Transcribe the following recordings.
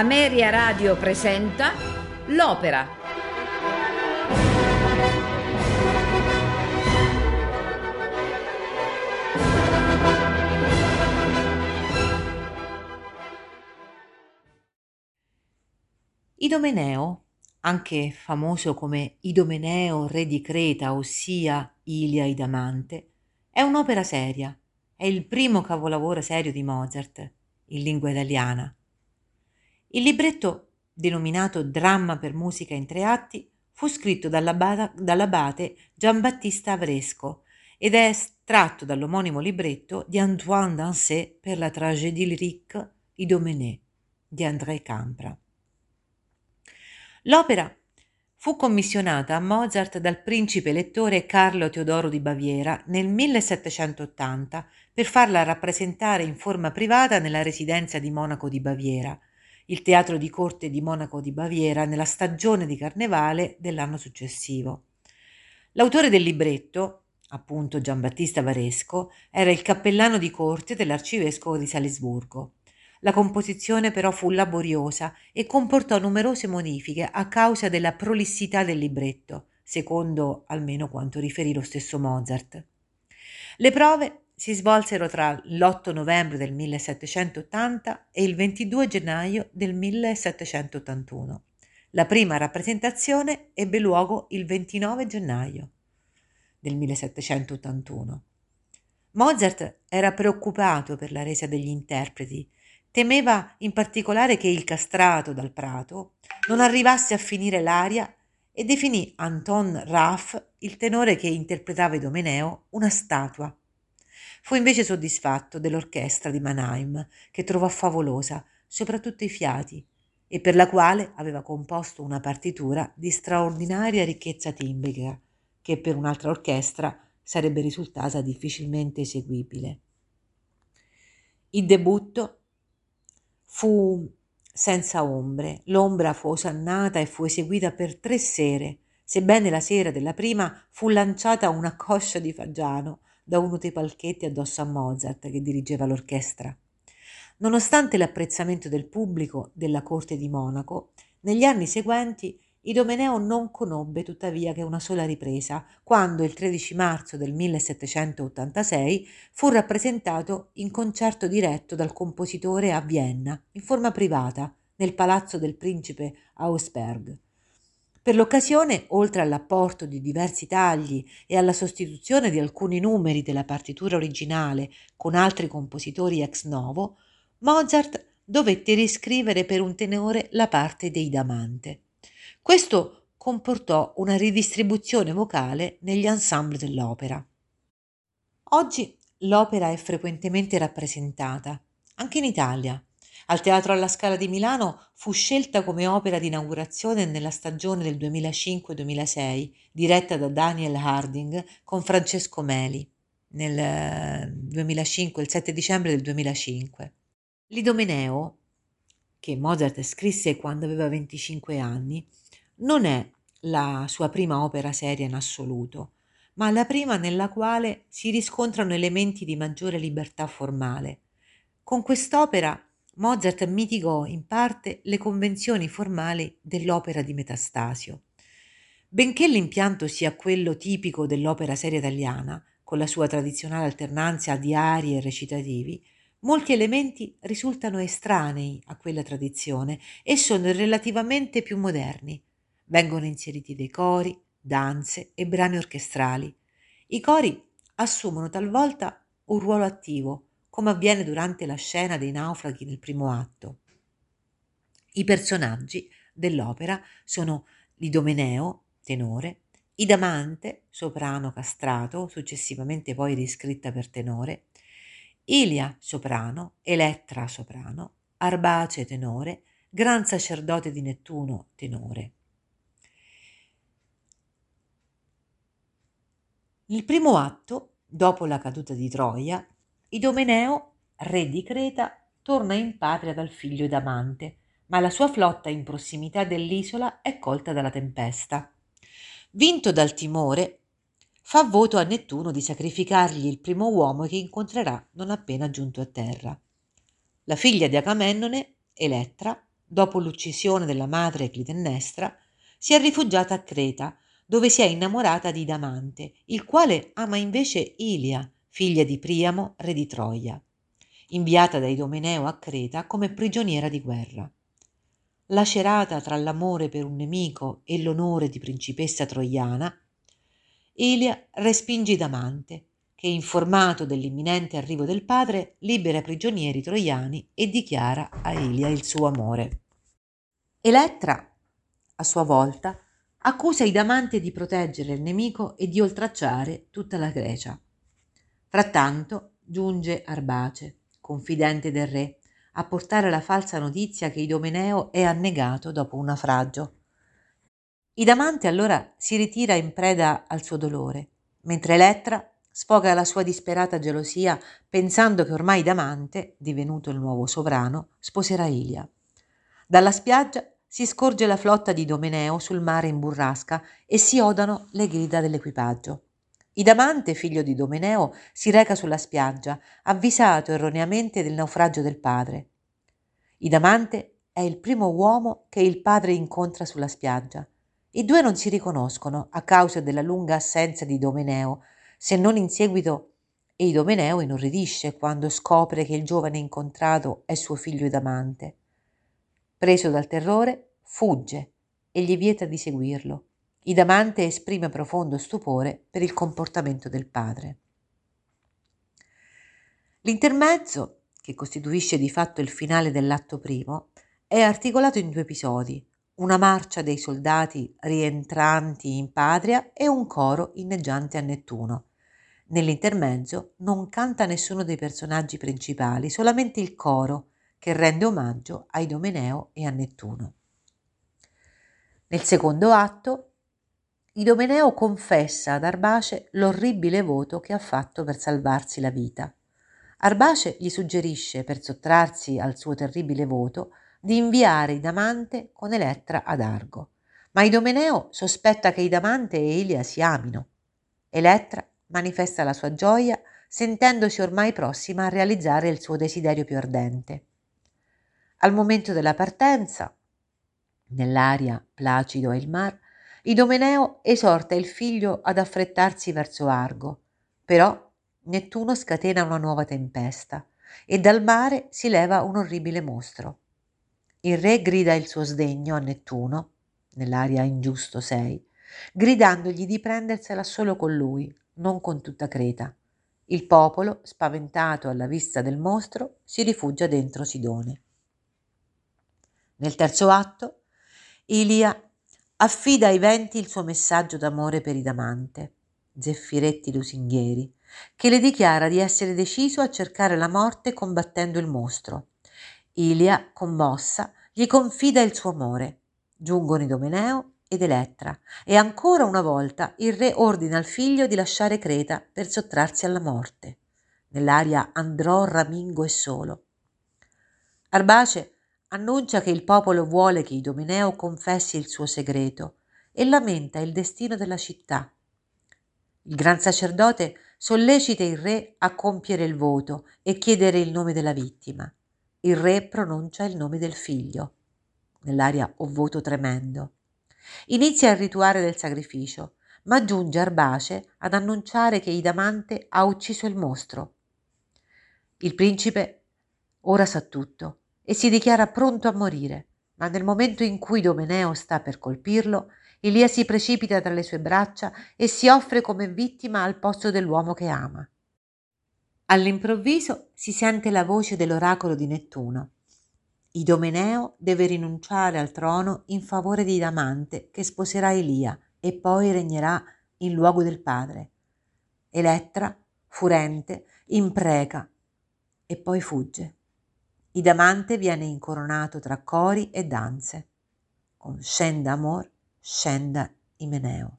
Ameria Radio presenta L'Opera. Idomeneo, anche famoso come Idomeneo, re di Creta, ossia Ilia Idamante, è un'opera seria, è il primo capolavoro serio di Mozart in lingua italiana. Il libretto, denominato Dramma per musica in tre atti, fu scritto dall'abate Giambattista Avresco ed è estratto dall'omonimo libretto di Antoine Dancet per la tragédie lyrique Idomenée di André Campra. L'opera fu commissionata a Mozart dal principe elettore Carlo Teodoro di Baviera nel 1780 per farla rappresentare in forma privata nella residenza di Monaco di Baviera, il teatro di corte di Monaco di Baviera nella stagione di carnevale dell'anno successivo. L'autore del libretto, appunto Giambattista Varesco, era il cappellano di corte dell'arcivescovo di Salisburgo. La composizione però fu laboriosa e comportò numerose modifiche a causa della prolissità del libretto, secondo almeno quanto riferì lo stesso Mozart. Le prove si svolsero tra l'8 novembre del 1780 e il 22 gennaio del 1781. La prima rappresentazione ebbe luogo il 29 gennaio del 1781. Mozart era preoccupato per la resa degli interpreti Temeva in particolare che il castrato dal prato non arrivasse a finire l'aria e definì Anton Raff, il tenore che interpretava Idomeneo, una statua. Fu invece soddisfatto dell'orchestra di Mannheim, che trovò favolosa, soprattutto i fiati, e per la quale aveva composto una partitura di straordinaria ricchezza timbrica, che per un'altra orchestra sarebbe risultata difficilmente eseguibile. Il debutto fu senza ombre, l'ombra fu osannata e fu eseguita per tre sere, sebbene la sera della prima fu lanciata una coscia di fagiano da uno dei palchetti addosso a Mozart che dirigeva l'orchestra. Nonostante l'apprezzamento del pubblico della corte di Monaco, negli anni seguenti Idomeneo non conobbe tuttavia che una sola ripresa, quando il 13 marzo del 1786 fu rappresentato in concerto diretto dal compositore a Vienna, in forma privata, nel palazzo del principe Auersperg. Per l'occasione, oltre all'apporto di diversi tagli e alla sostituzione di alcuni numeri della partitura originale con altri compositori ex novo, Mozart dovette riscrivere per un tenore la parte dei Damante. Questo comportò una ridistribuzione vocale negli ensemble dell'opera. Oggi l'opera è frequentemente rappresentata, anche in Italia. Al Teatro alla Scala di Milano fu scelta come opera di inaugurazione nella stagione del 2005-2006, diretta da Daniel Harding con Francesco Meli nel 2005, il 7 dicembre del 2005. L'Idomeneo, che Mozart scrisse quando aveva 25 anni, non è la sua prima opera seria in assoluto, ma la prima nella quale si riscontrano elementi di maggiore libertà formale. Con quest'opera Mozart mitigò in parte le convenzioni formali dell'opera di Metastasio. Benché l'impianto sia quello tipico dell'opera seria italiana, con la sua tradizionale alternanza di arie e recitativi, molti elementi risultano estranei a quella tradizione e sono relativamente più moderni, vengono inseriti dei cori, danze e brani orchestrali. I cori assumono talvolta un ruolo attivo, come avviene durante la scena dei naufraghi nel primo atto. I personaggi dell'opera sono l'Idomeneo, tenore, Idamante, soprano castrato, successivamente poi riscritta per tenore, Ilia, soprano, Elettra, soprano, Arbace, tenore, Gran sacerdote di Nettuno, tenore. Nel primo atto, dopo la caduta di Troia, Idomeneo, re di Creta, torna in patria dal figlio Damante, ma la sua flotta in prossimità dell'isola è colta dalla tempesta. Vinto dal timore, fa voto a Nettuno di sacrificargli il primo uomo che incontrerà non appena giunto a terra. La figlia di Agamennone, Elettra, dopo l'uccisione della madre Clitennestra, si è rifugiata a Creta, dove si è innamorata di Damante, il quale ama invece Ilia, figlia di Priamo, re di Troia, inviata da Idomeneo a Creta come prigioniera di guerra. Lacerata tra l'amore per un nemico e l'onore di principessa troiana, Ilia respinge Damante, che informato dell'imminente arrivo del padre libera i prigionieri troiani e dichiara a Ilia il suo amore. Elettra a sua volta, accusa i damanti di proteggere il nemico e di oltracciare tutta la Grecia. Frattanto giunge Arbace, confidente del re, a portare la falsa notizia che Idomeneo è annegato dopo un naufragio. Idamante allora si ritira in preda al suo dolore, mentre Elettra sfoga la sua disperata gelosia pensando che ormai Damante, divenuto il nuovo sovrano, sposerà Ilia. Dalla spiaggia si scorge la flotta di Domeneo sul mare in burrasca e si odano le grida dell'equipaggio. Idamante, figlio di Domeneo, si reca sulla spiaggia, avvisato erroneamente del naufragio del padre. Idamante è il primo uomo che il padre incontra sulla spiaggia. I due non si riconoscono a causa della lunga assenza di Domeneo, se non in seguito e Idomeneo inorridisce quando scopre che il giovane incontrato è suo figlio Idamante. Preso dal terrore, fugge e gli vieta di seguirlo. Idamante esprime profondo stupore per il comportamento del padre. L'intermezzo, che costituisce di fatto il finale dell'atto primo, è articolato in due episodi, una marcia dei soldati rientranti in patria e un coro inneggiante a Nettuno. Nell'intermezzo non canta nessuno dei personaggi principali, solamente il coro, che rende omaggio a Idomeneo e a Nettuno. Nel secondo atto, Idomeneo confessa ad Arbace l'orribile voto che ha fatto per salvarsi la vita. Arbace gli suggerisce, per sottrarsi al suo terribile voto, di inviare Idamante con Elettra ad Argo. Ma Idomeneo sospetta che Idamante e Ilia si amino. Elettra manifesta la sua gioia sentendosi ormai prossima a realizzare il suo desiderio più ardente. Al momento della partenza, nell'aria placido e il mar, Idomeneo esorta il figlio ad affrettarsi verso Argo, però Nettuno scatena una nuova tempesta e dal mare si leva un orribile mostro. Il re grida il suo sdegno a Nettuno, nell'aria ingiusto sei, gridandogli di prendersela solo con lui, non con tutta Creta. Il popolo, spaventato alla vista del mostro, si rifugia dentro Sidone. Nel terzo atto, Ilia affida ai venti il suo messaggio d'amore per Idamante, Zeffiretti lusinghieri, che le dichiara di essere deciso a cercare la morte combattendo il mostro. Ilia, commossa, gli confida il suo amore. Giungono Idomeneo ed Elettra, e ancora una volta il re ordina al figlio di lasciare Creta per sottrarsi alla morte. Nell'aria andrò ramingo e solo. Arbace annuncia che il popolo vuole che Idomeneo confessi il suo segreto e lamenta il destino della città. Il gran sacerdote sollecita il re a compiere il voto e chiedere il nome della vittima. Il re pronuncia il nome del figlio. Nell'aria ho voto tremendo. Inizia il rituale del sacrificio, ma giunge Arbace ad annunciare che Idamante ha ucciso il mostro. Il principe ora sa tutto e si dichiara pronto a morire, ma nel momento in cui Domeneo sta per colpirlo, Elia si precipita tra le sue braccia e si offre come vittima al posto dell'uomo che ama. All'improvviso si sente la voce dell'oracolo di Nettuno. Idomeneo deve rinunciare al trono in favore di Damante che sposerà Elia e poi regnerà in luogo del padre. Elettra, furente, impreca e poi fugge. Idamante viene incoronato tra cori e danze. Con scenda amor, scenda Imeneo.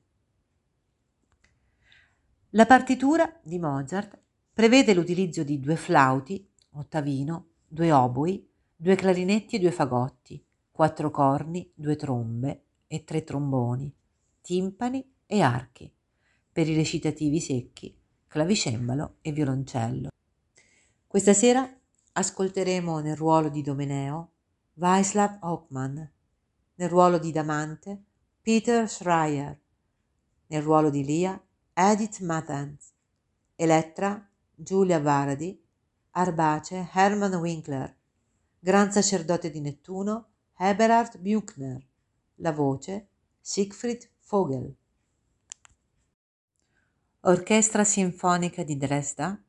La partitura di Mozart prevede l'utilizzo di due flauti, ottavino, due oboi, due clarinetti e due fagotti, quattro corni, due trombe e tre tromboni, timpani e archi, per i recitativi secchi, clavicembalo e violoncello. Questa sera ascolteremo nel ruolo di Domeneo Václav Hockman, nel ruolo di Damante Peter Schreier, nel ruolo di Lia Edith Mathens, Elettra Giulia Varadi, Arbace Hermann Winkler, Gran sacerdote di Nettuno Eberhard Buchner, la voce Siegfried Vogel. Orchestra Sinfonica di Dresda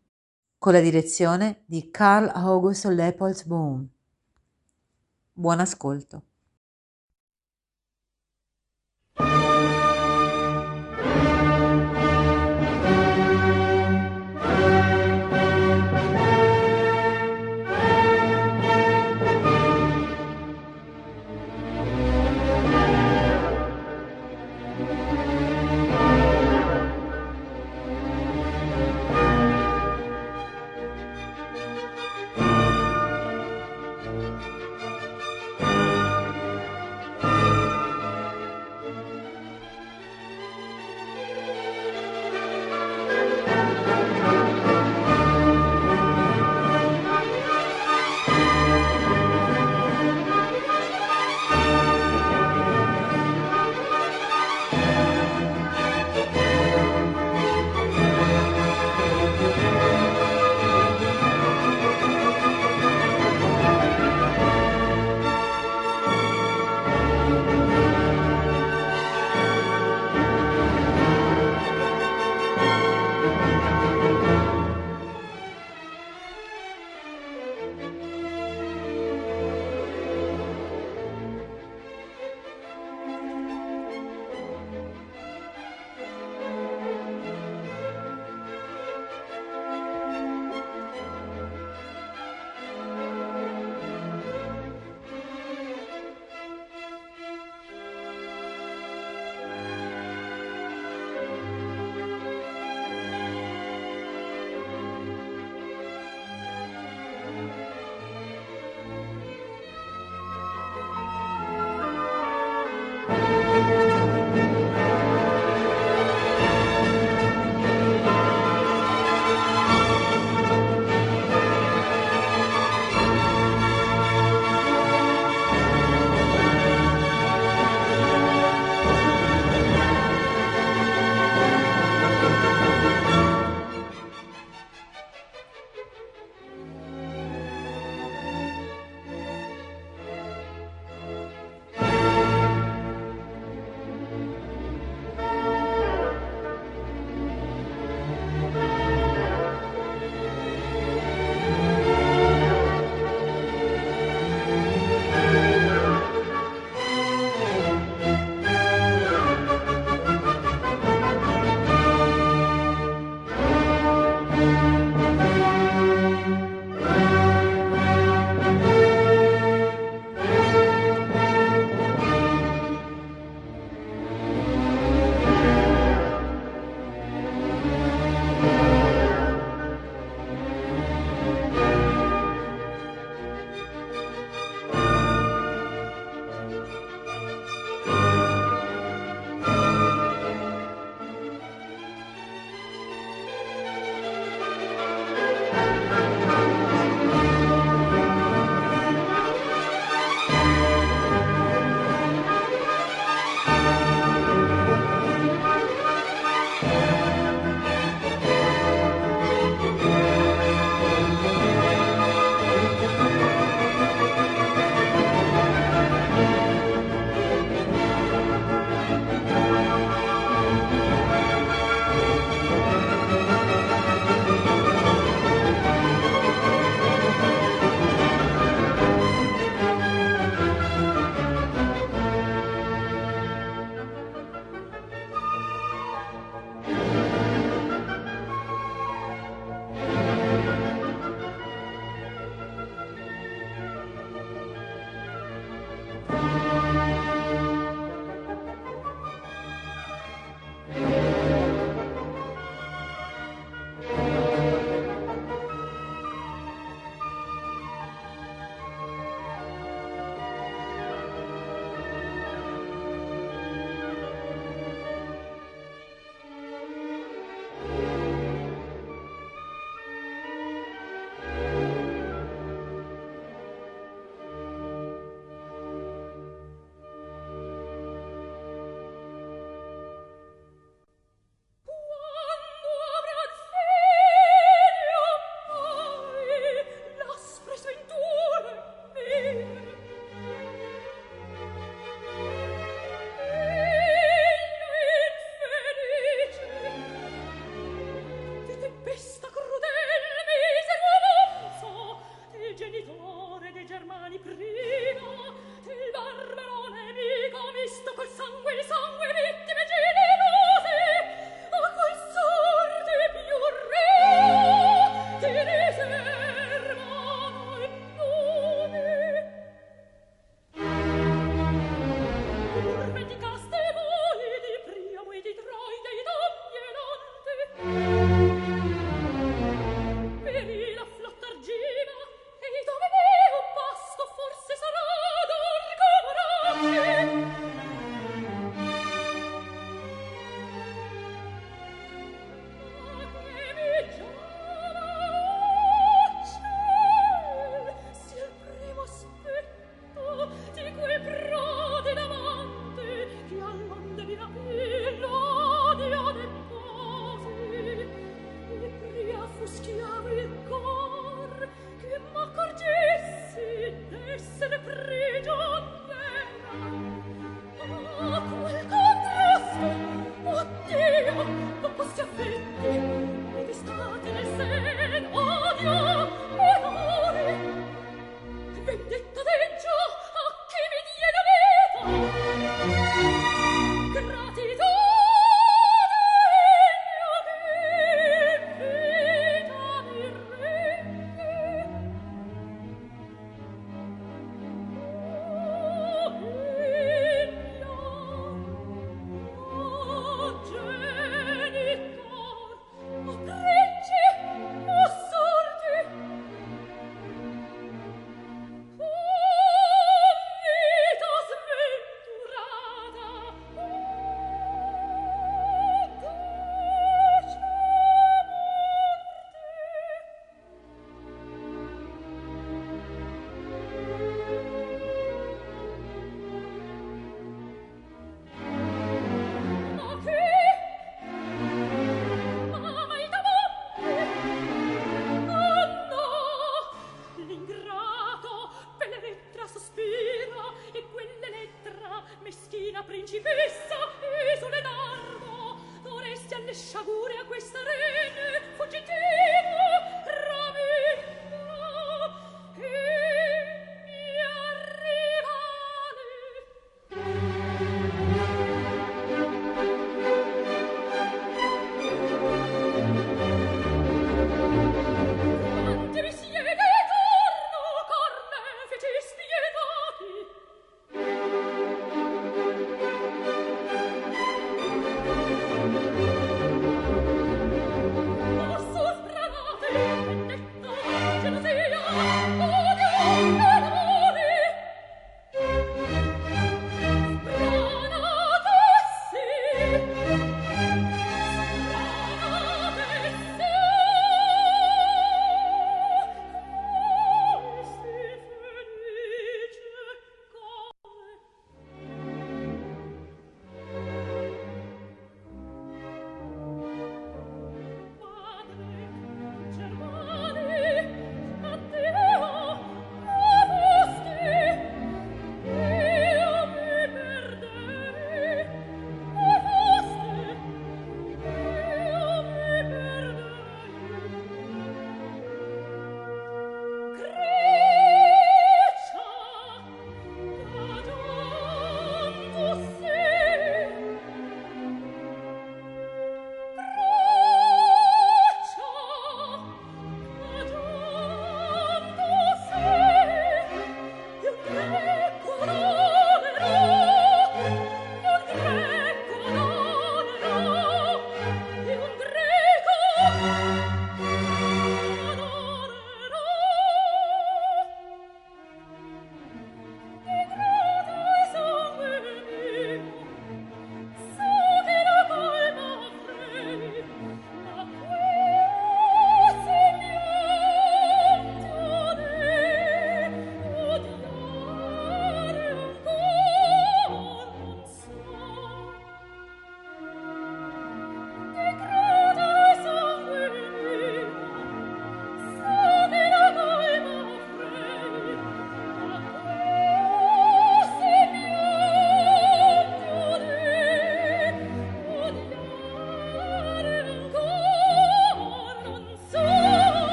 con la direzione di Carl August Lepolsboom. Buon ascolto.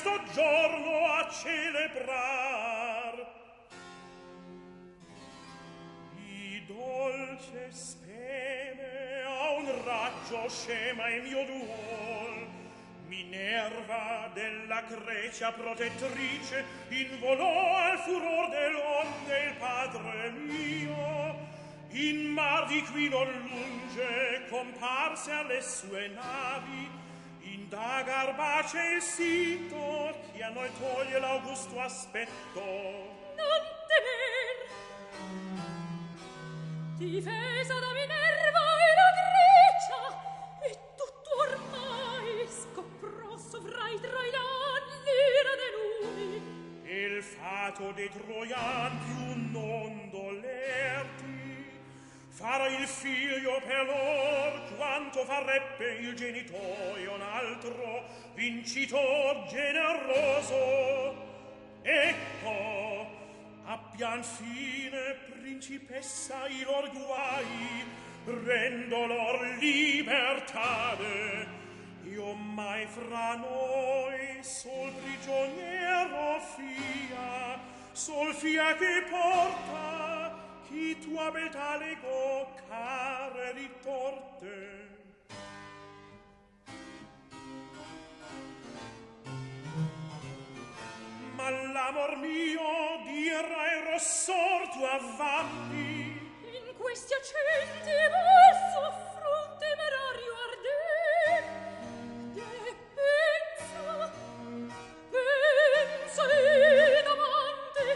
questo giorno a celebrar. I dolce speme a un raggio scema il mio duol. Minerva della Grecia protettrice involò al furor dell'onde il padre mio. In mar di qui non lunge comparse alle sue navi da garbace il sito che a noi toglie l'augusto aspetto. Non temer. Difesa da Minerva e la Grecia e tutto ormai scoprò sovra i troian l'ira de lui il fato dei troian più non dolerti farò il figlio per loro quanto farebbe il genitore un altro vincitor generoso. Ecco abbian fine principessa i lor guai rendo lor libertade. Io mai fra noi sol prigioniero fia sol fia che porta chi tua beltà legò care ritorte Ma l'amor mio di e rossor tu avanti In questi accenti verso fronte merario arde De pensa, pensa in avanti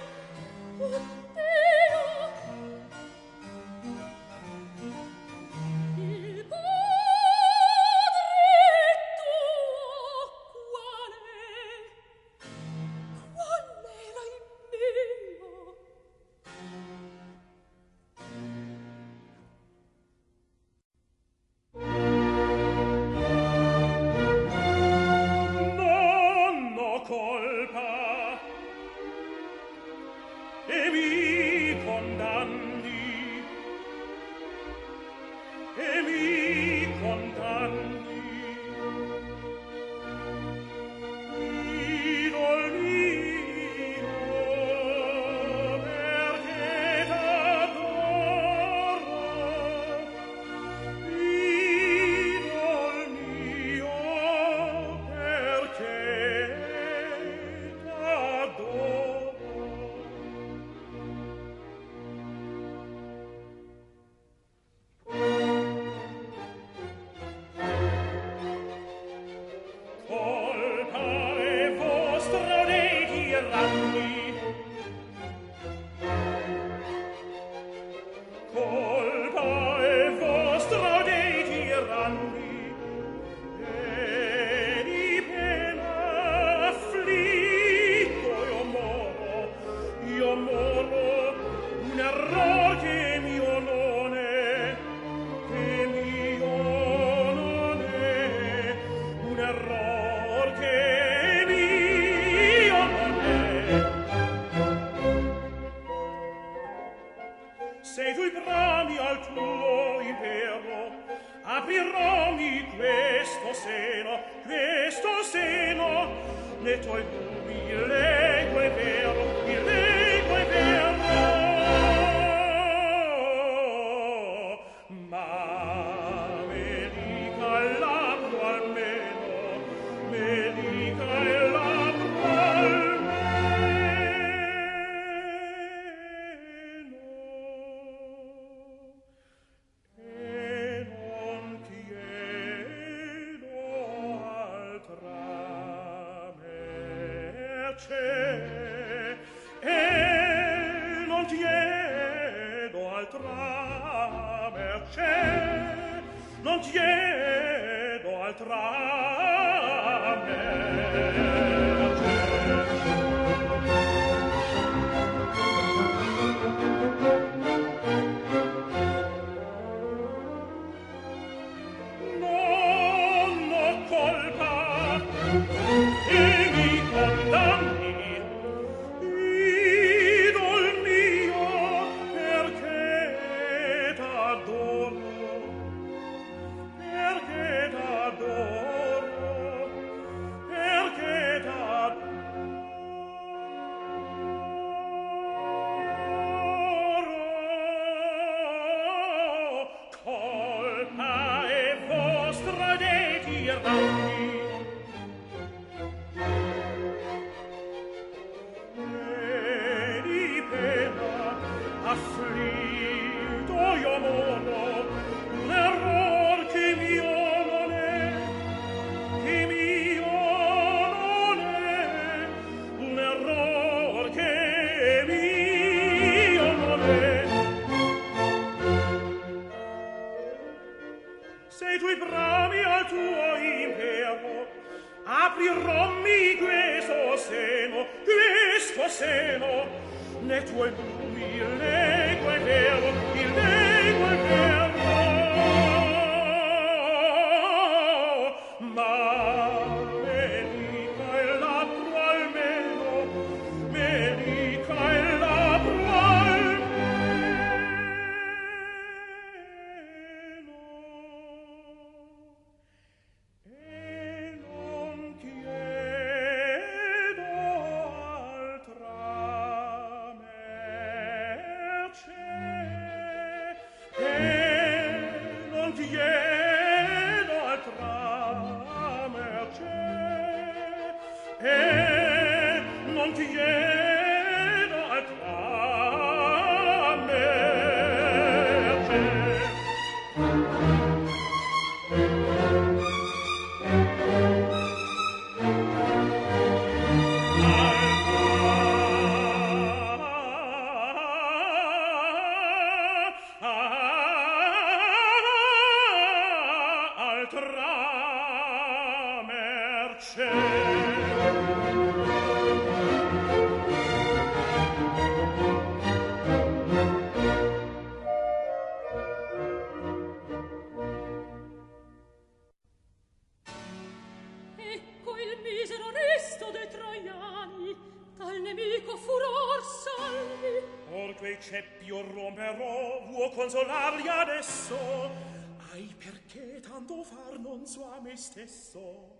stesso.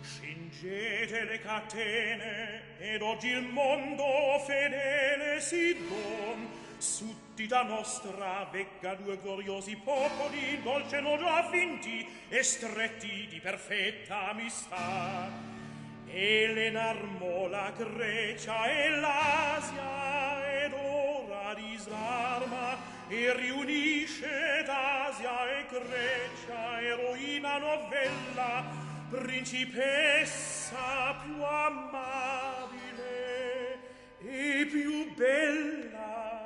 Scingete le catene ed oggi il mondo fedele si don. Suddita nostra vecca due gloriosi popoli dolce no già finti e stretti di perfetta amistà. E l'enarmo la Grecia e l'Asia ed ora disarma e riunisce d'Asia e Grecia, eroina novella, principessa più amabile e più bella.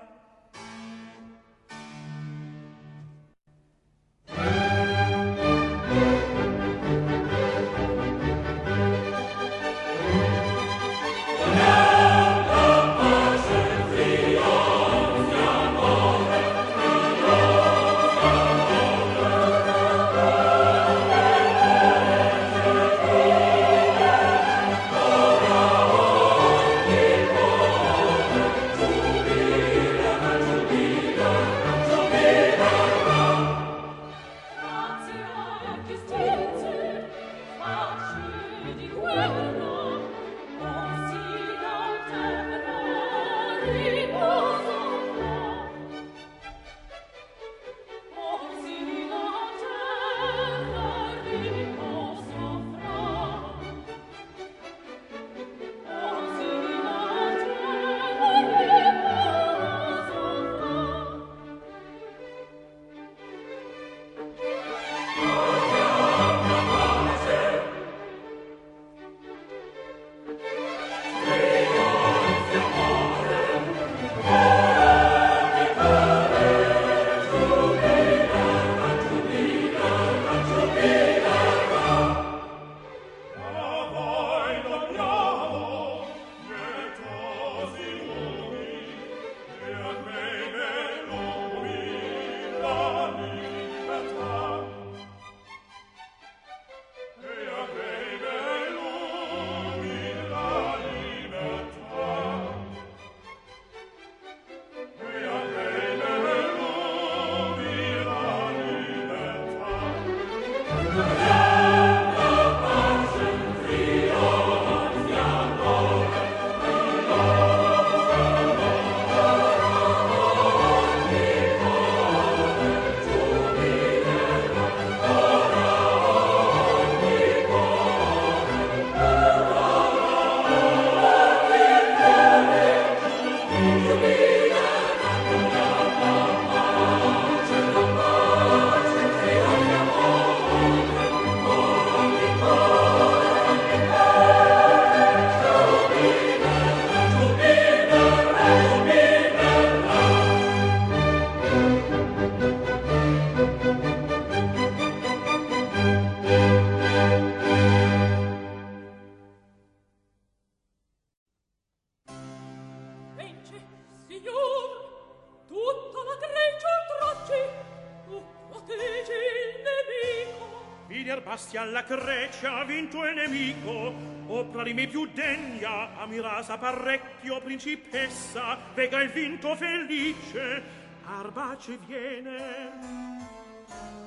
Nemico Vider basti alla Grecia vinto il nemico. Opra di me più degna a mi rasa parecchio principessa vega il vinto felice. Arbace viene.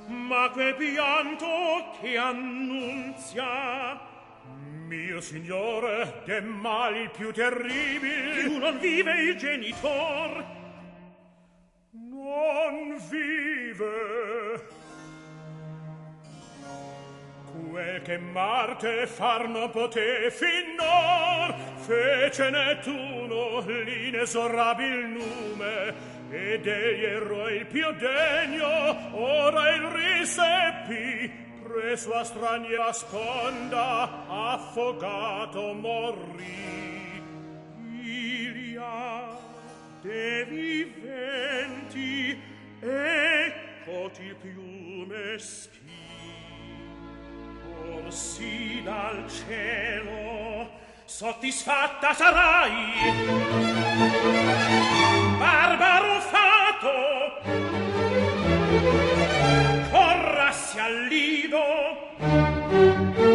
Ma che pianto che annunzia? Mio signore che mal più terribile. Più non vive il genitor. Non vive quel che Marte far non poté finor fece Nettuno l'inesorabil nume ed egli eroi il più degno ora il riseppi preso a straniera sponda affogato morì. Ilia de viventi eccoti più meschi, Orsì dal cielo soddisfatta sarai. Barbaro fato Corrassi al lido.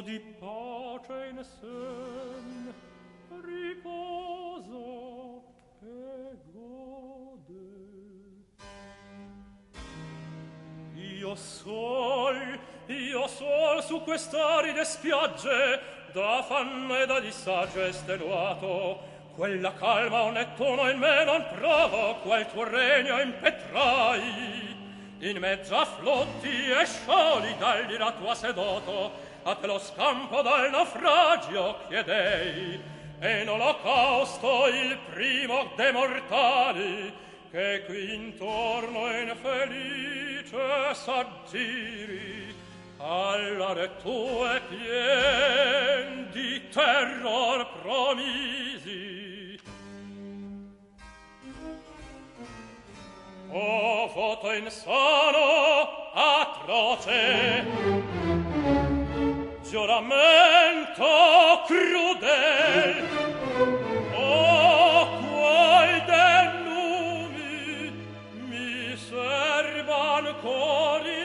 di pace in sen riposo e gode. Io sol io sol su quest'aride spiagge da fanno e da disagio estenuato. Quella calma o nettuno in me non provo quel tuo regno impetrai. In mezzo a flotti e scioli la tua sedoto Fate lo scampo dal naufragio, chiedei, e in olocausto il primo de mortali, che qui intorno infelice s'aggiri, all'are tue pien di terror promisi. O foto insano, atroce, giuramento crudel o qual denumi mi servan cori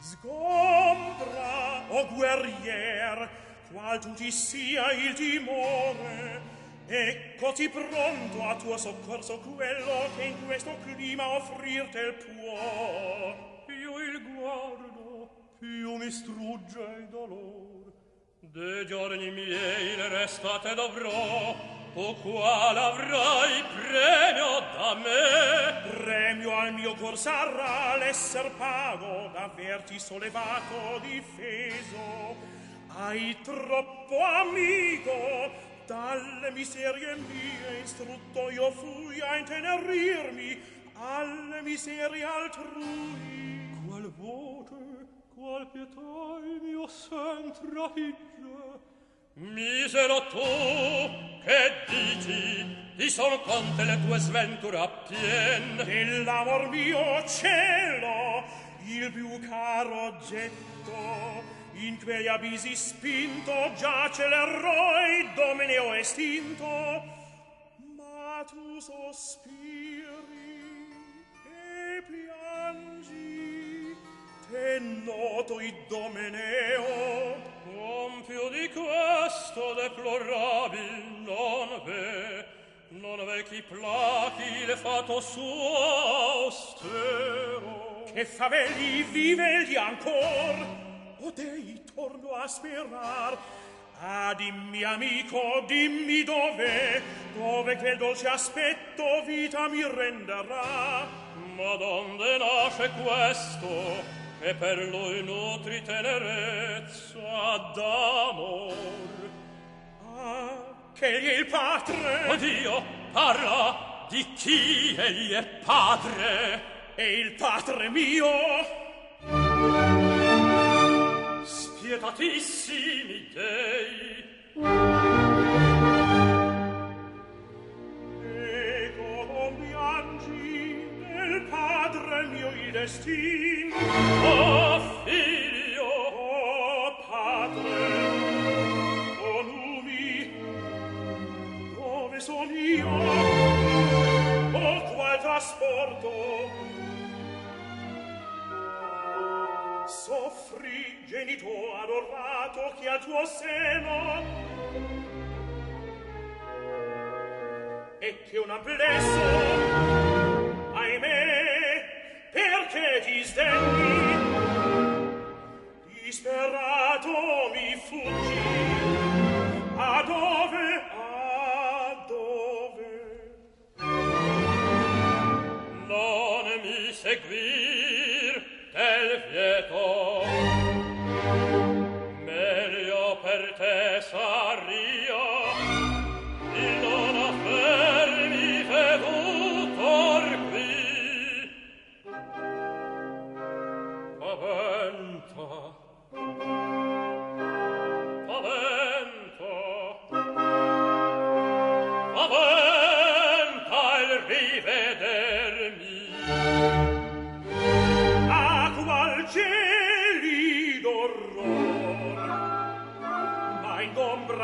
Sgombra, o guerrier, qual tu ti sia il timore, eccoti pronto a tuo soccorso quello che in questo clima offrirte il può. Io il guardo, più mi strugge il dolor, de giorni miei le restate dovrò, o qual avrai premio da me? Premio al mio cor sarà l'esser pago d'averti sollevato difeso. Hai troppo amico dalle miserie mie istrutto io fui a intenerirmi alle miserie altrui. Qual voce qual pietà il mio sen trahigge Misero tu che dici? Di son conte le tue sventure appien. Del lavor mio cielo il più caro oggetto in quei abisi spinto giace l'eroi domeneo estinto. Ma tu sospiri che noto il domeneo più di questo deplorabil non ve non ve chi plachi le fato suo austero che vive viveli ancor o dei torno a sperar Ah, dimmi amico, dimmi dove, dove quel dolce aspetto vita mi renderà. Ma donde nasce questo? e per lui nutri tenerezza d'amor. Ah, che egli è il padre! Oddio, parla di chi egli è padre! È il padre mio! Spietatissimi dei! padre mio il destin oh, oh figlio! oh padre oh lumi dove son io? Oh qual trasporto? Soffri genito adorato che al tuo seno? E che un amplesso perché ti disperato mi fuggi. A dove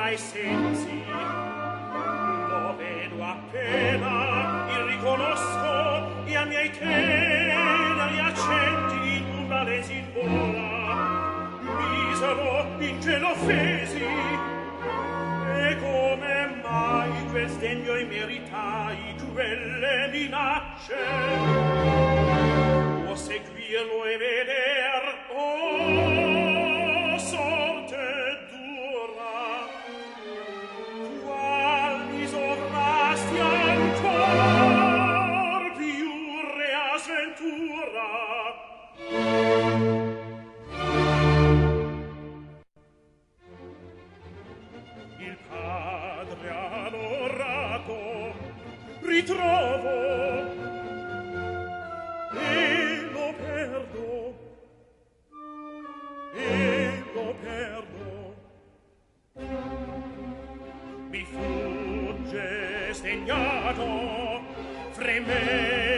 ai sensi. Lo vedo appena il riconosco e a miei teneri accenti in una lesin vola. Misero ingenofesi e come mai quel sdegno e meritai quelle minacce. O seguirlo e veder oh trovo e lo perdo e lo perdo. Mi fugge sdegnato fremer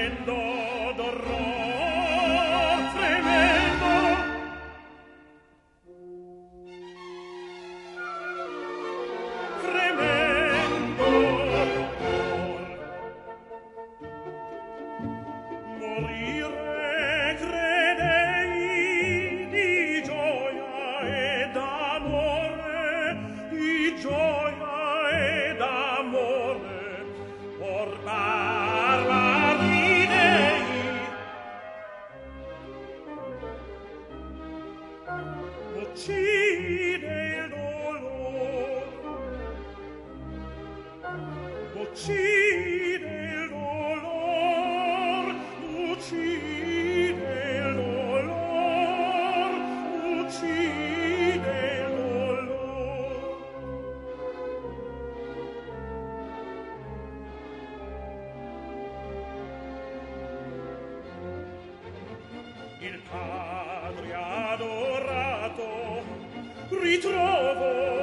il padre adorato ritrovo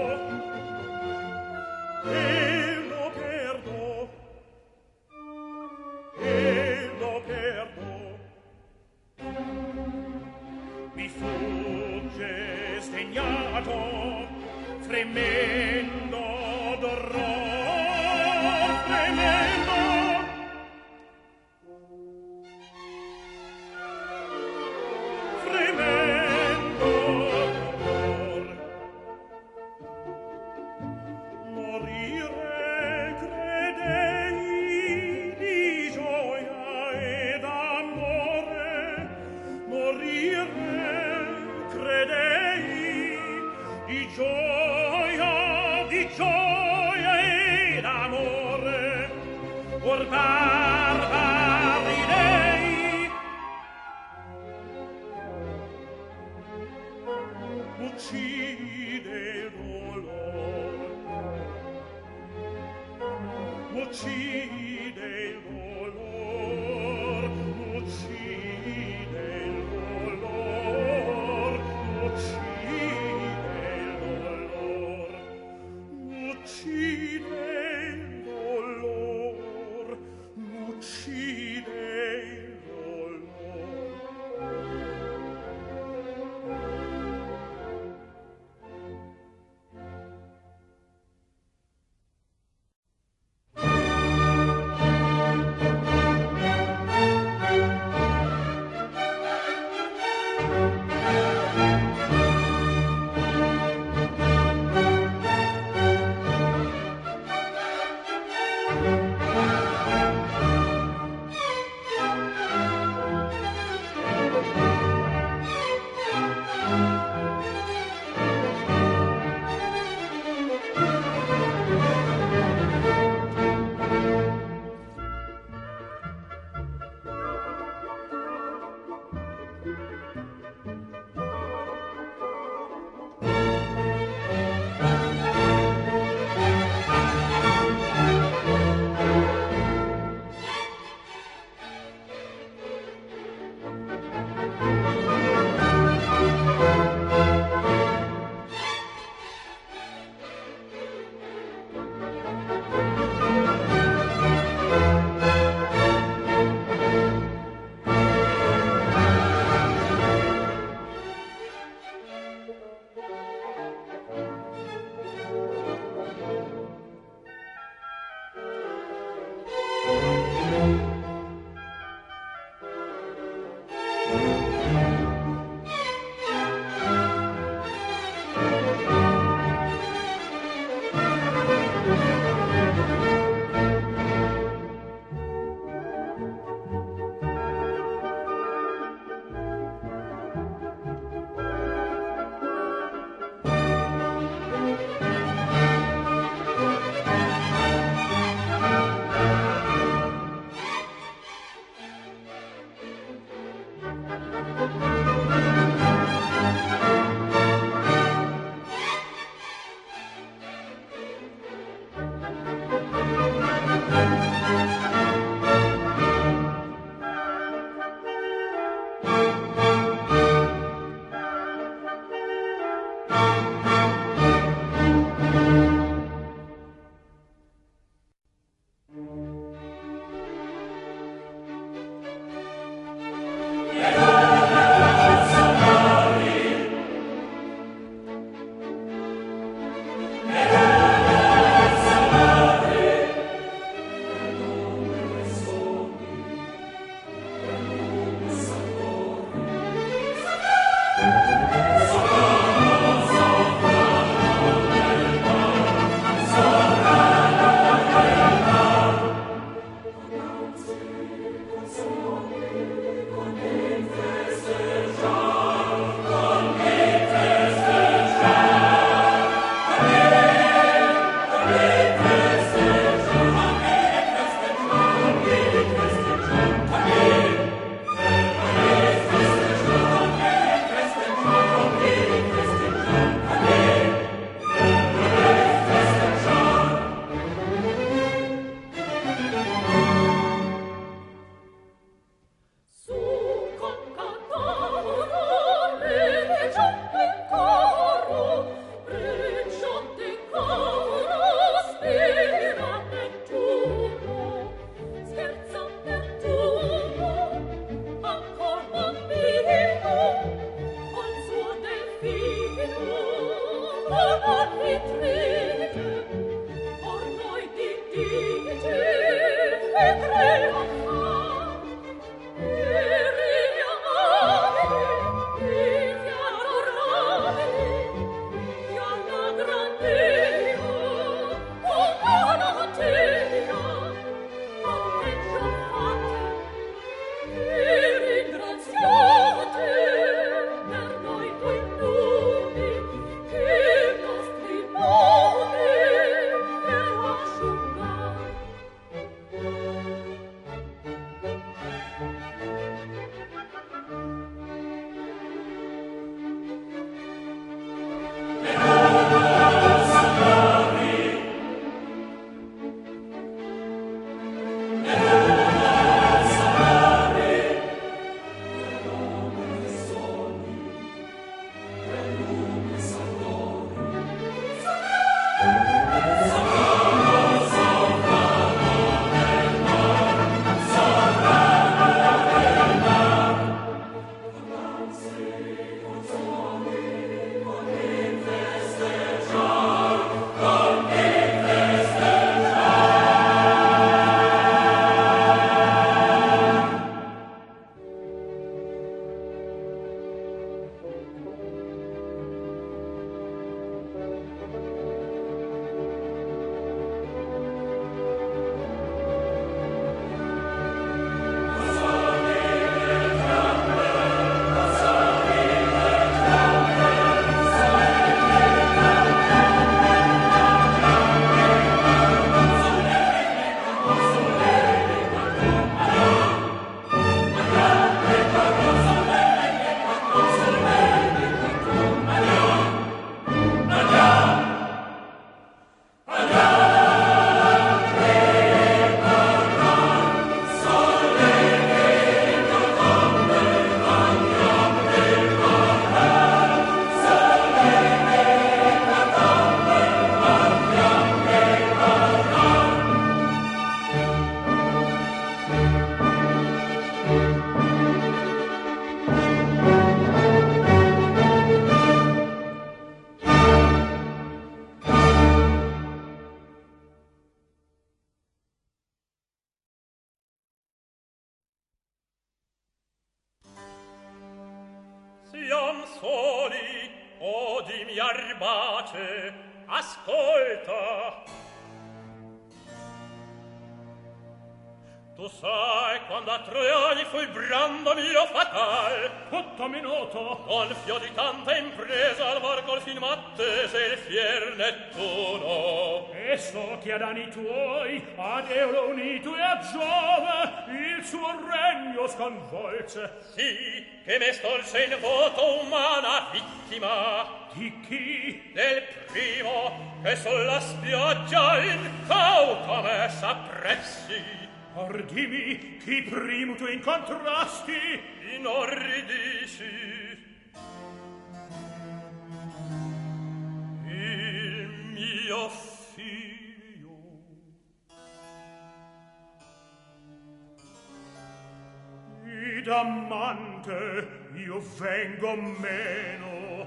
te io vengo meno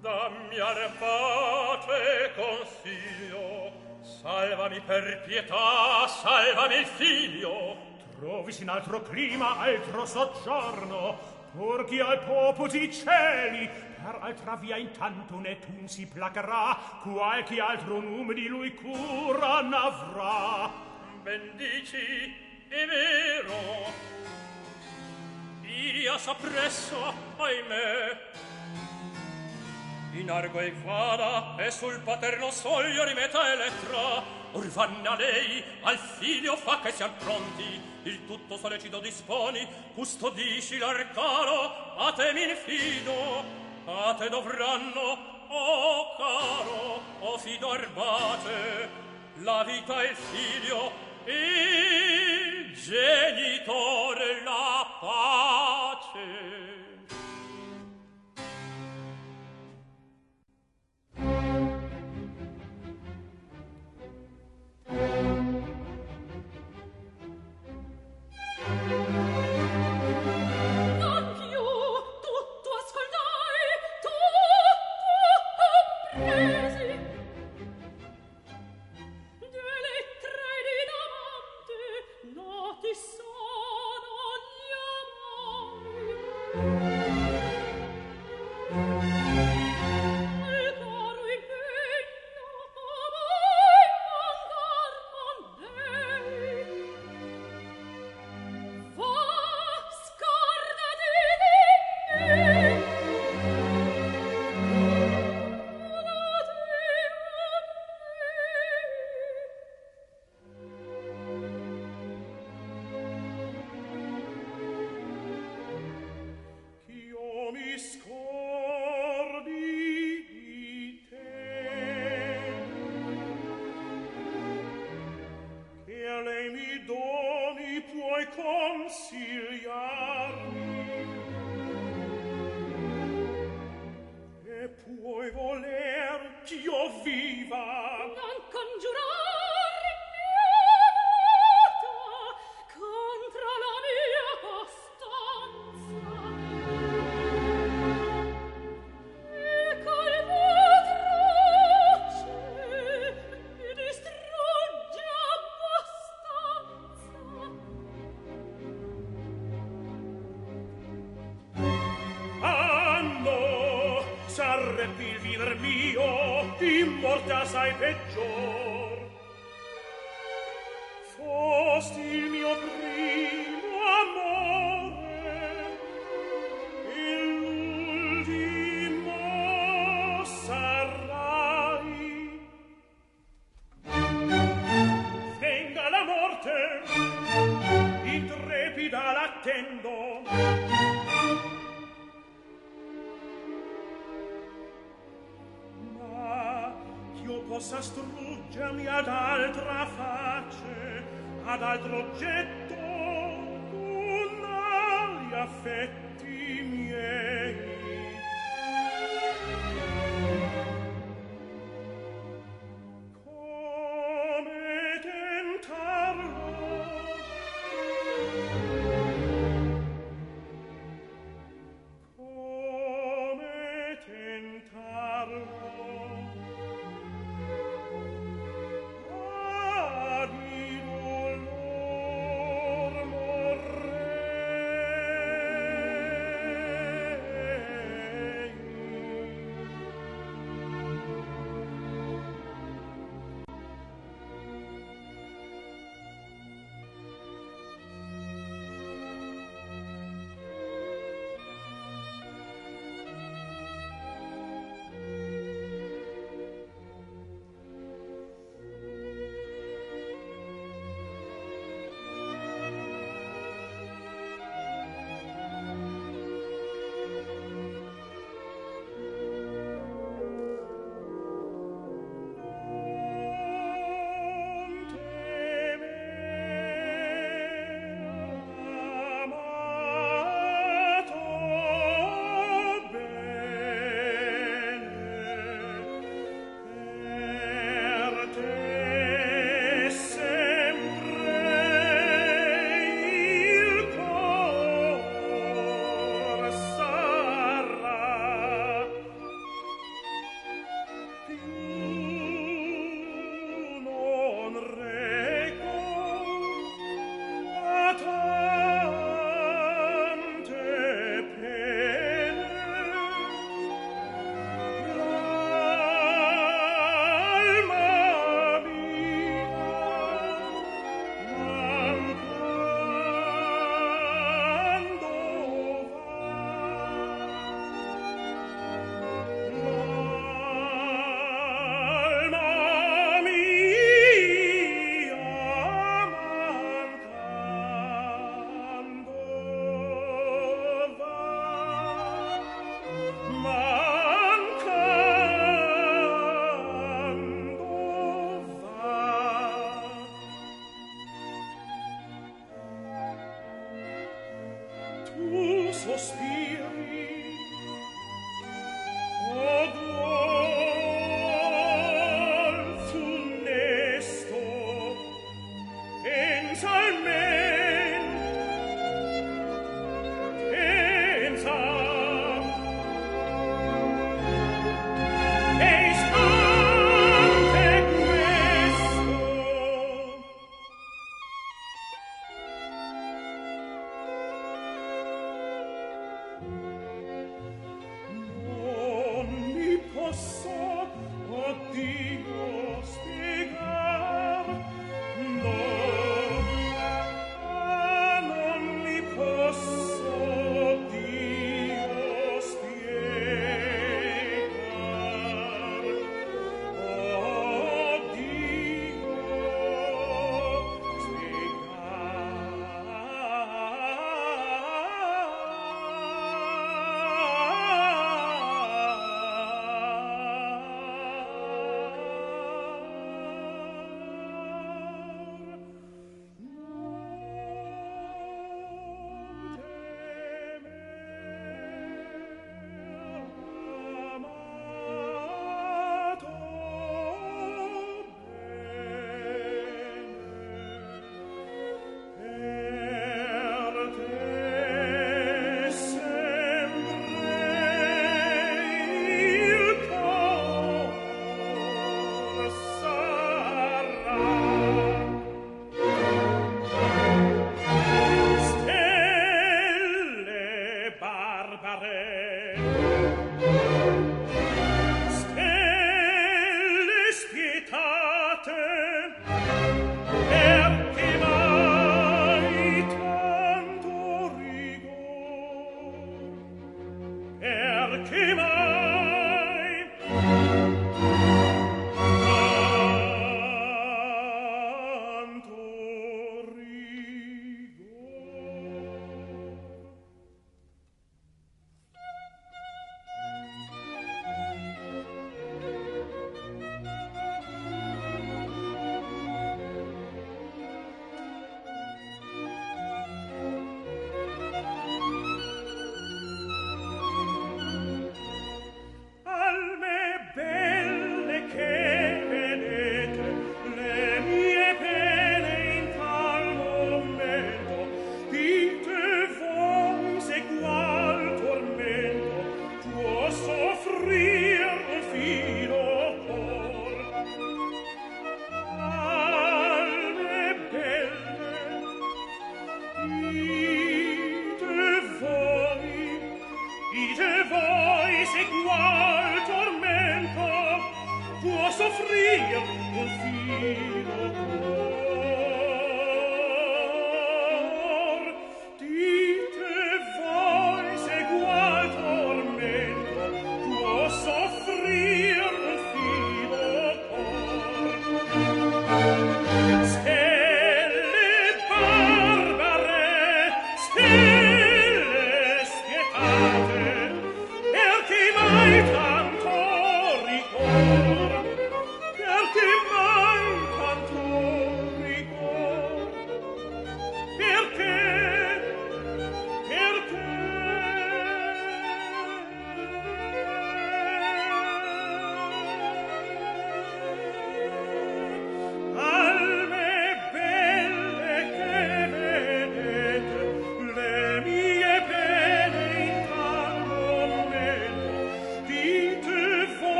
dammi ar pace consiglio. Salvami per pietà salvami il figlio. Trovisi in altro clima altro soggiorno purghi al popo di celi per altra via intanto ne tun si placarà qualche altro nome di lui cura n'avrà bendici è vero invidia s'appresso, ahimè. In argo e vada, e sul paterno soglio rimetta Elettra, or vanna lei al figlio fa che sian pronti, il tutto sollecito disponi, custodisci l'arcano, a te mi infido, a te dovranno, o oh caro, o oh fido arbate, la vita e il figlio, e genitore la pace. consigliarmi e puoi voler ch'io viva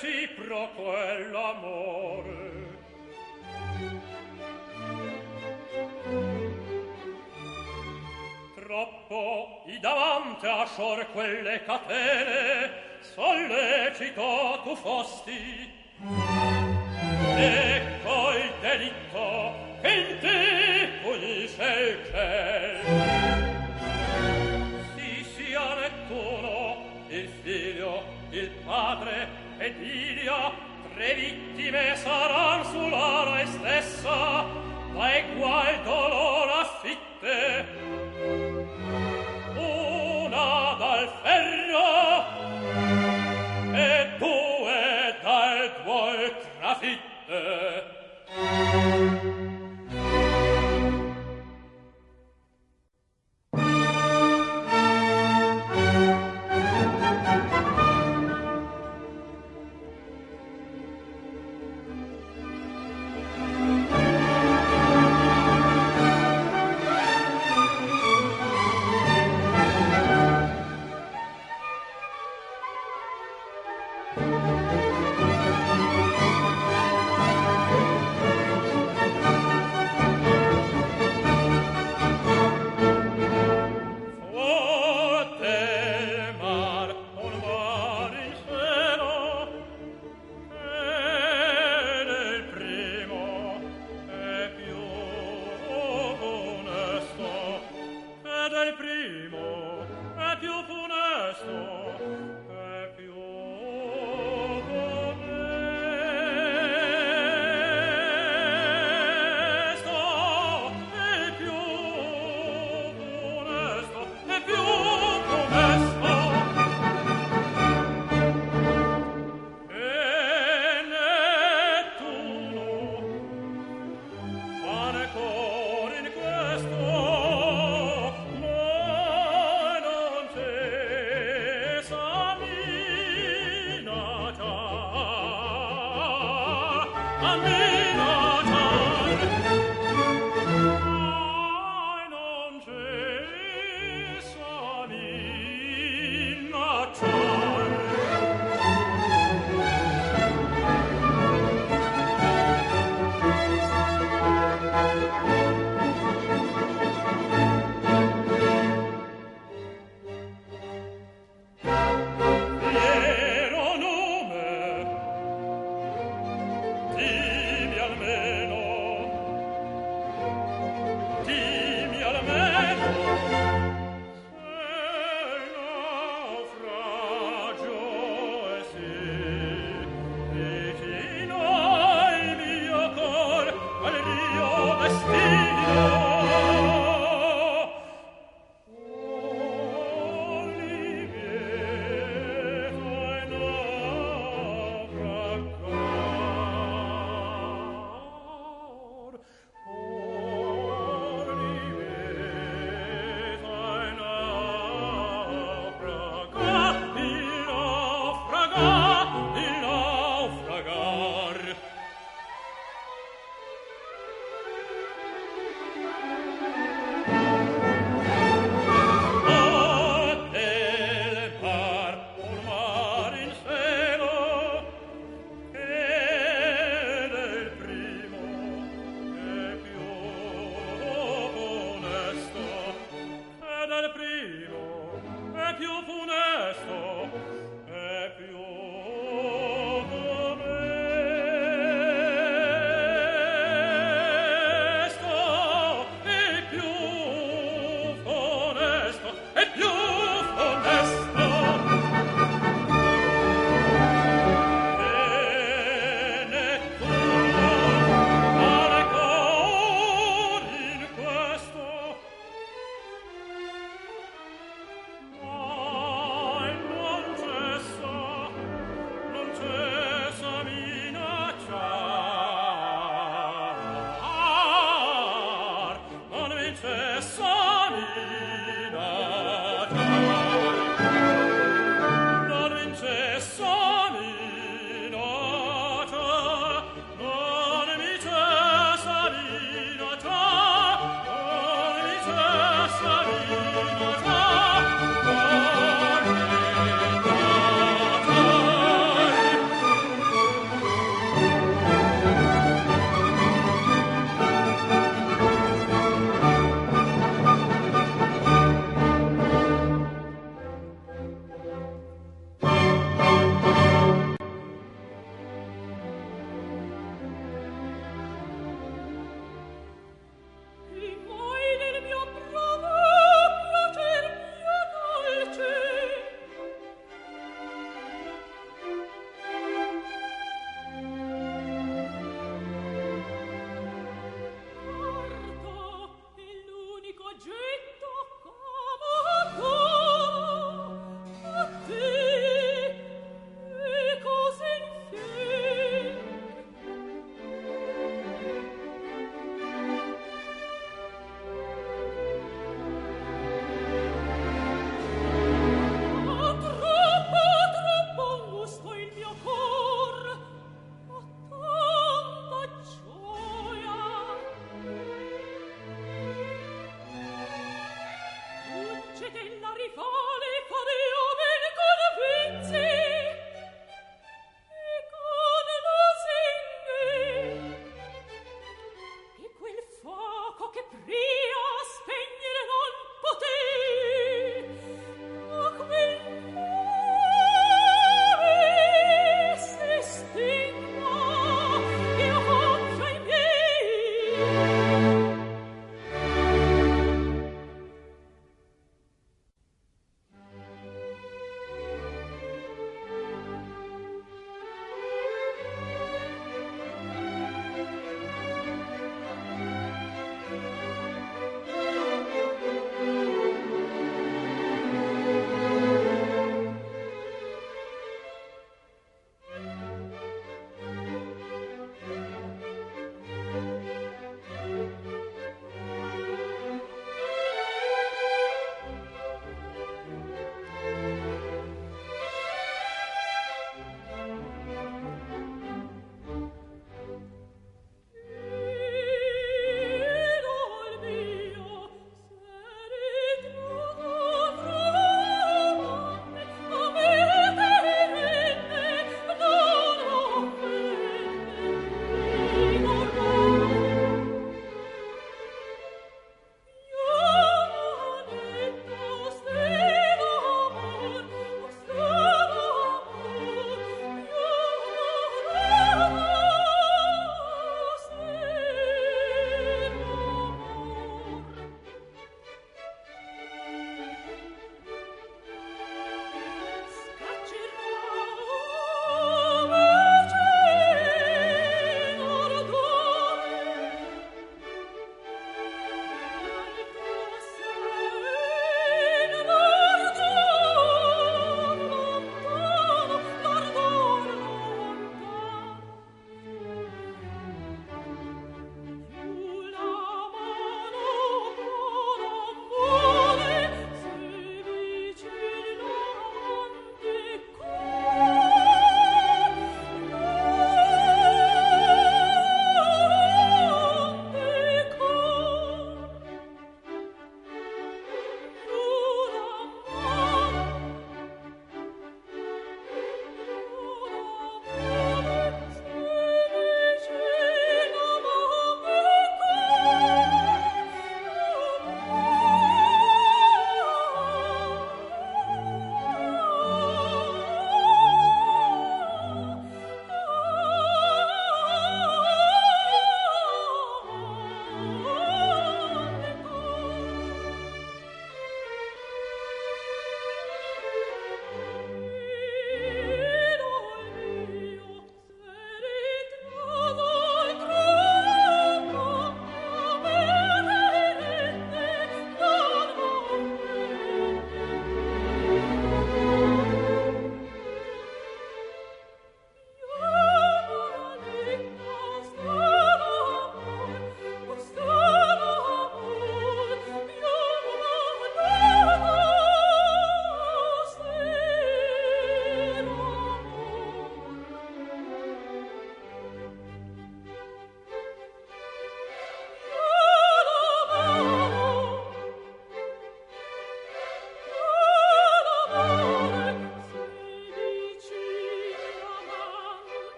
reciproco è l'amore troppo i davanti a scior quelle catene sollecito tu fosti. Ecco il delitto che in te punisce il cielo. tre vittime saran sulla stessa, ma egual dolore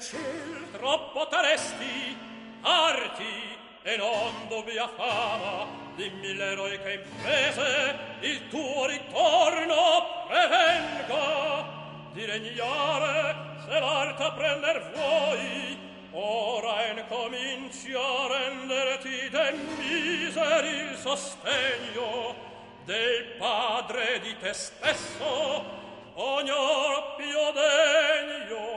ciel troppo taresti arti e non dubbia fama. Dimmi l'eroe che imprese il tuo ritorno prevenga. Di regnare se l'arta prender vuoi ora incominci a renderti de miseri il sostegno del padre di te stesso. Ognor più degno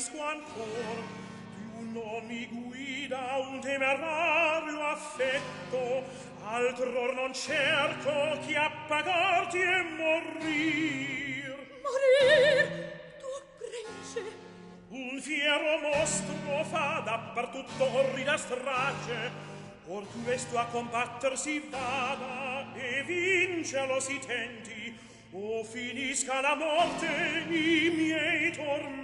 capisco ancor più non mi guida un temerario affetto altr'or non cerco chi appagarti e morir. Morir? Tu prince un fiero mostro fa dappertutto orrida strage or tu resto a combatter si vada e vincerlo si tenti o finisca la morte i miei tormenti.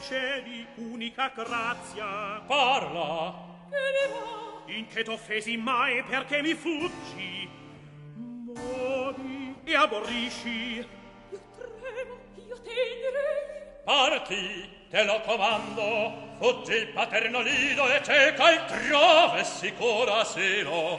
concedi unica grazia. Parla! Che ne va? In che t'offesi mai perché mi fuggi? Mori e aborrisci. Io tremo, io temerei. Parti, te lo comando, fuggi il paterno lido e cieca altrove sicura sino.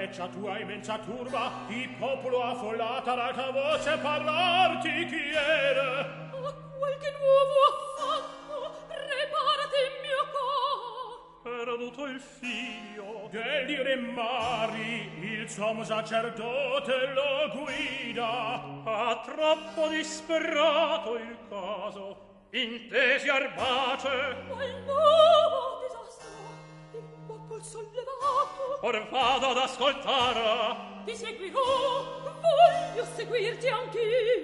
freccia tua immensa turba di popolo affollata l'alta voce parlar ti chiede A qualche nuovo affanno reparati il mio cor. Era noto il figlio degli re mari il sommo sacerdote lo guida. Ha troppo disperato il caso intesi arbace. Ma il nuovo disastro il popolo sollevato or vado ad ascoltare. Ti seguirò, oh, voglio seguirti anch'io.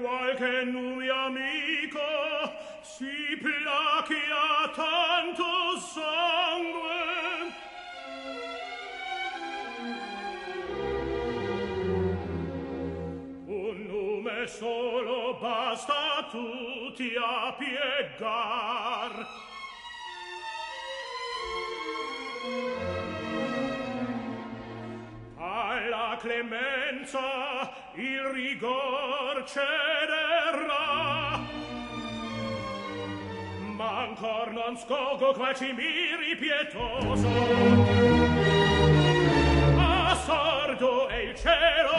qualche numi amico si plachi a tanto sangue. Un nome solo basta a tutti a piegar. Alla clemenza il rigor cederà ma ancor non scogo qua ci miri pietoso. A sordo è il cielo.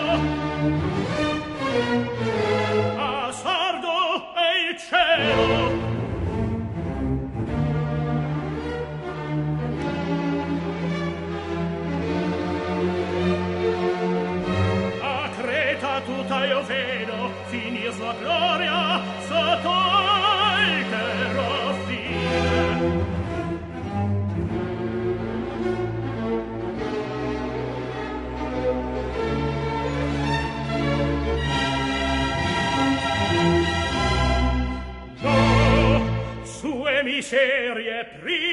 A sordo è il cielo. miserie prima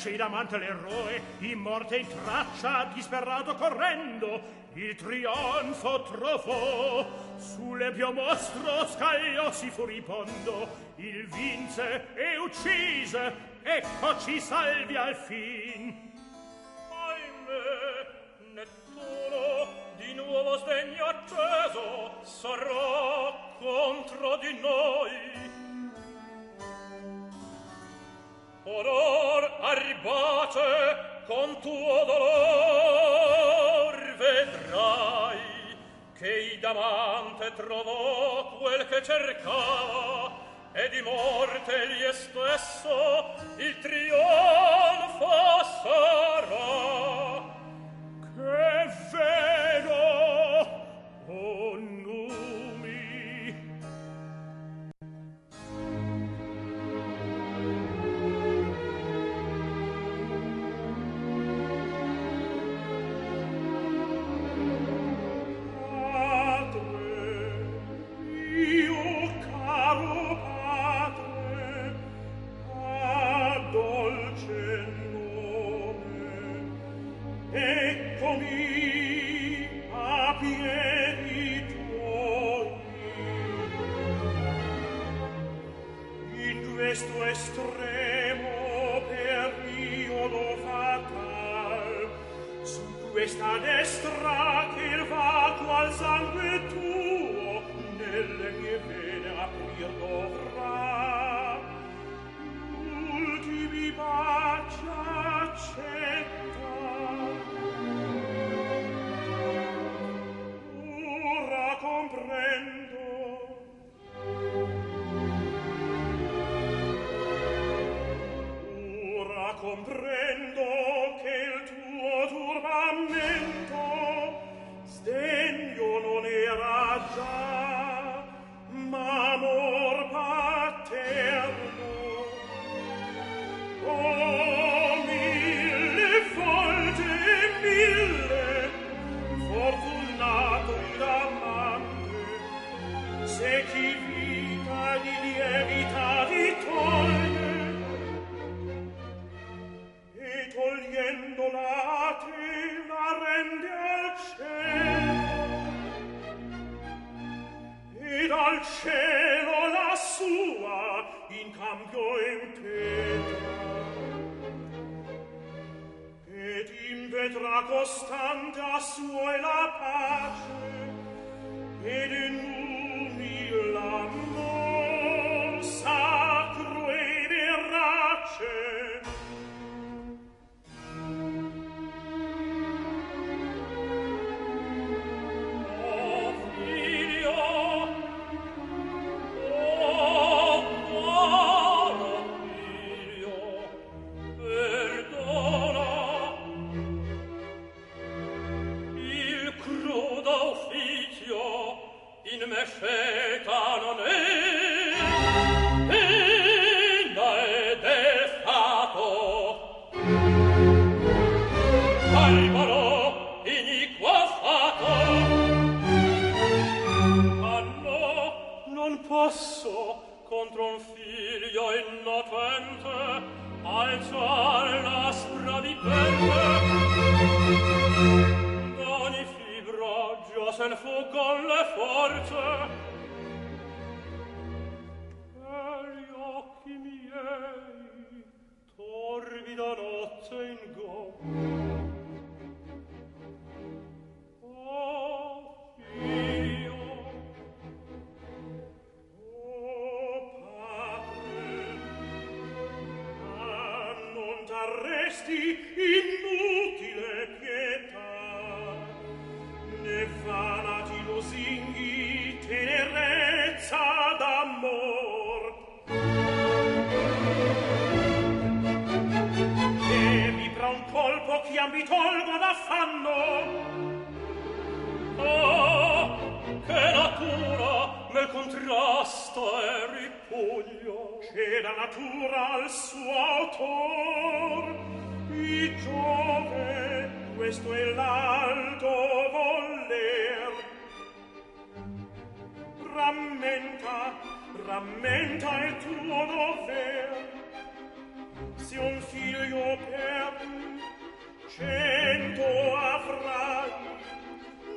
vince in amante l'eroe in morte in traccia disperato correndo il trionfo trofò. Sulle pio mostro scaglio si furibondo il vince e uccise eccoci salvi al fin. Ahimè Nettuno di nuovo sdegno acceso sarà contro di noi Honor arbace con tuo dolor vedrai che idamante trovò quel che cercava e di morte gli stesso il trionfo sarà.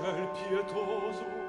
quel pietoso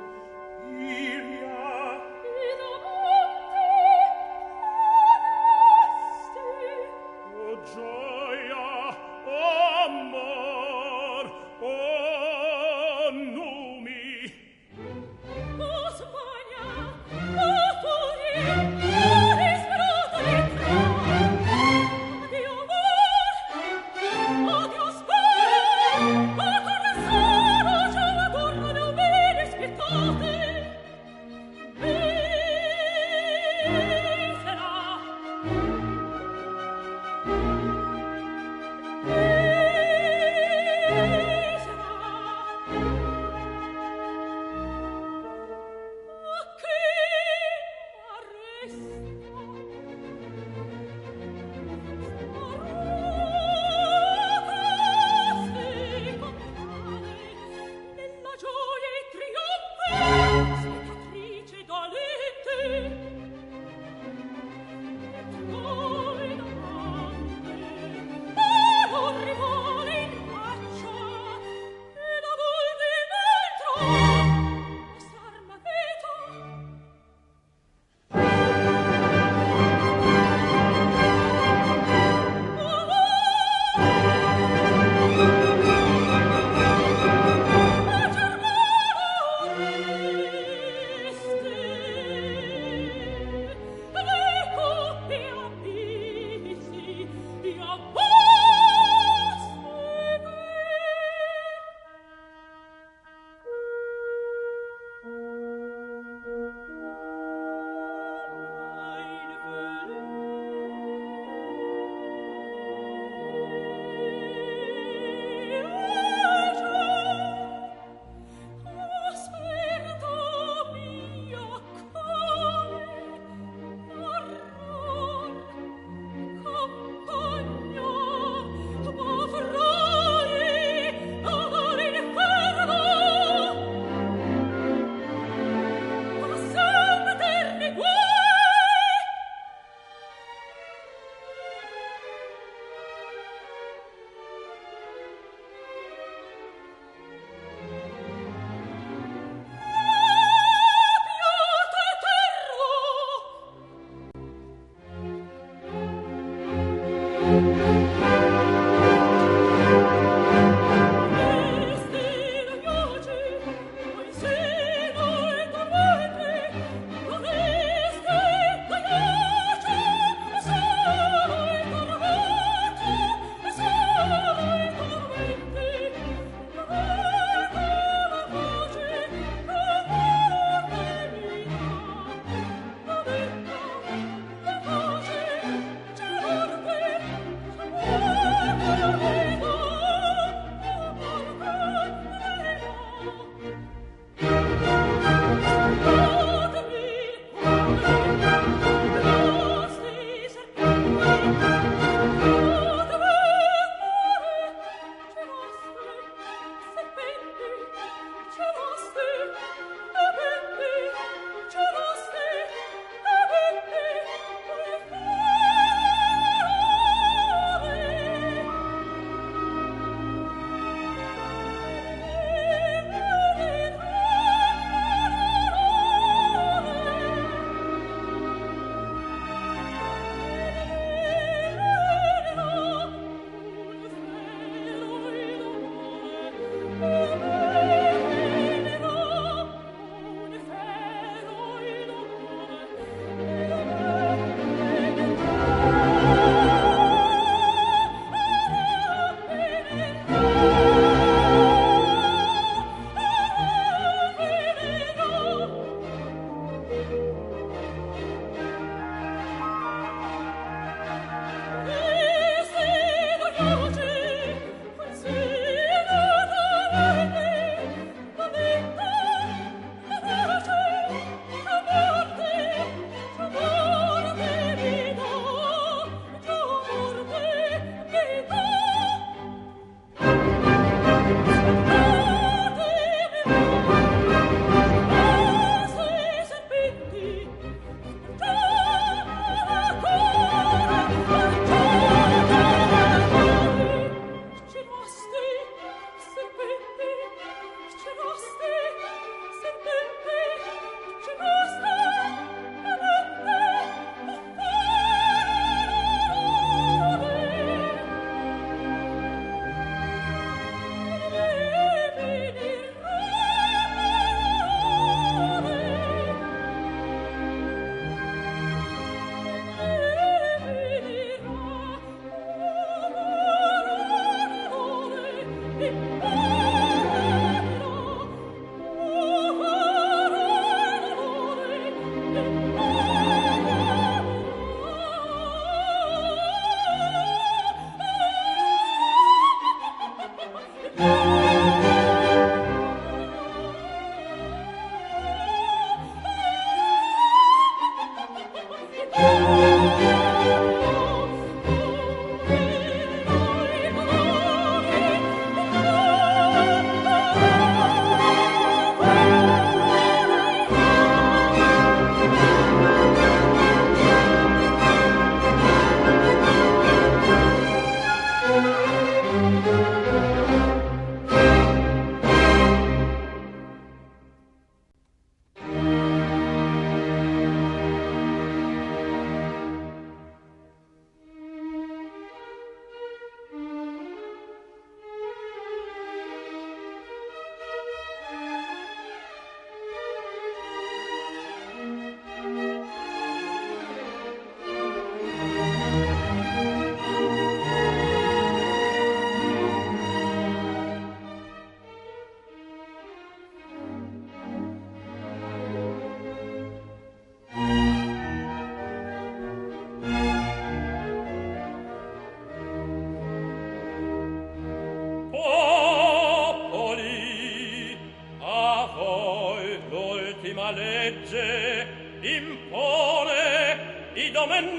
prima legge impone idomeneo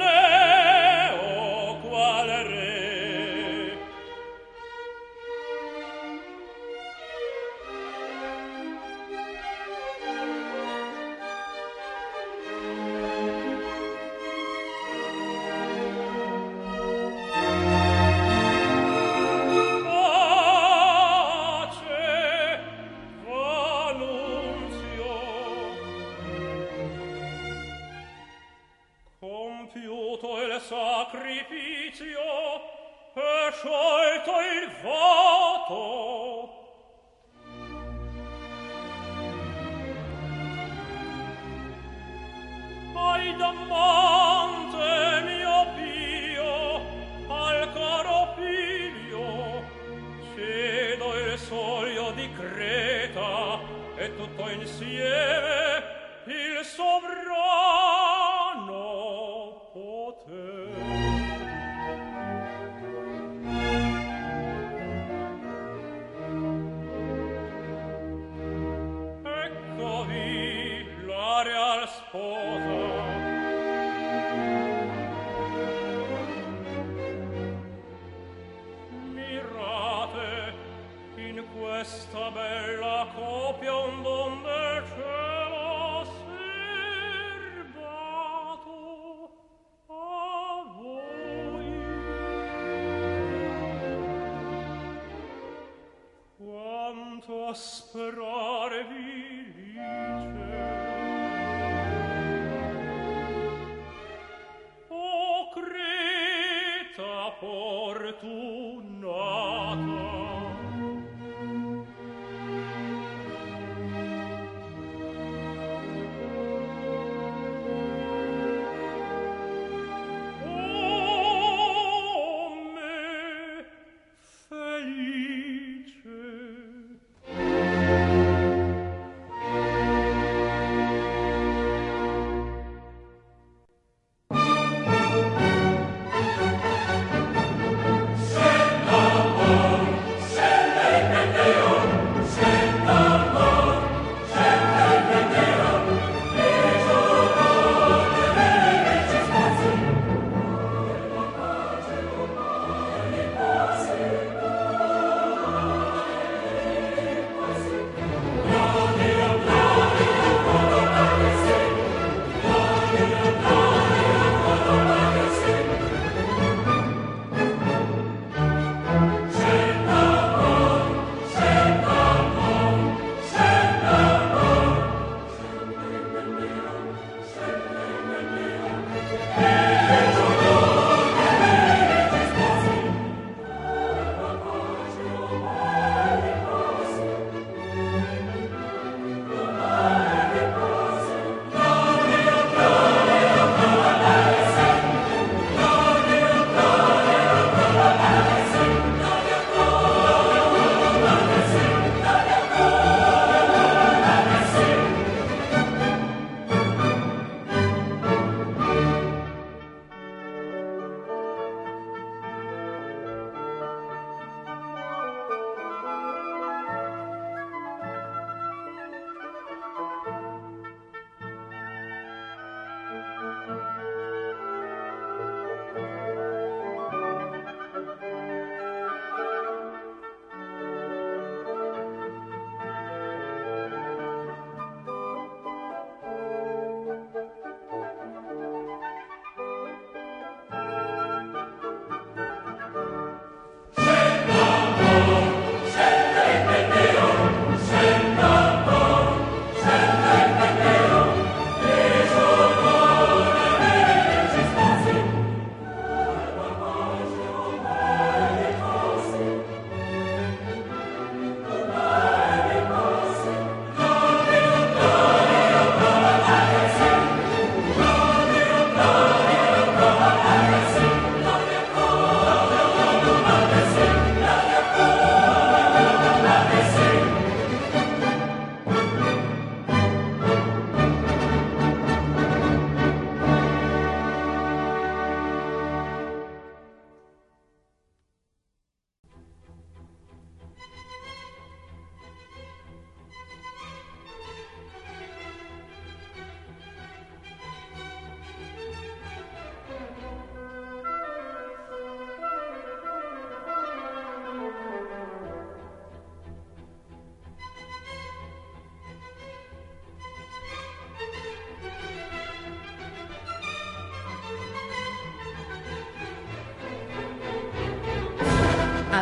quale re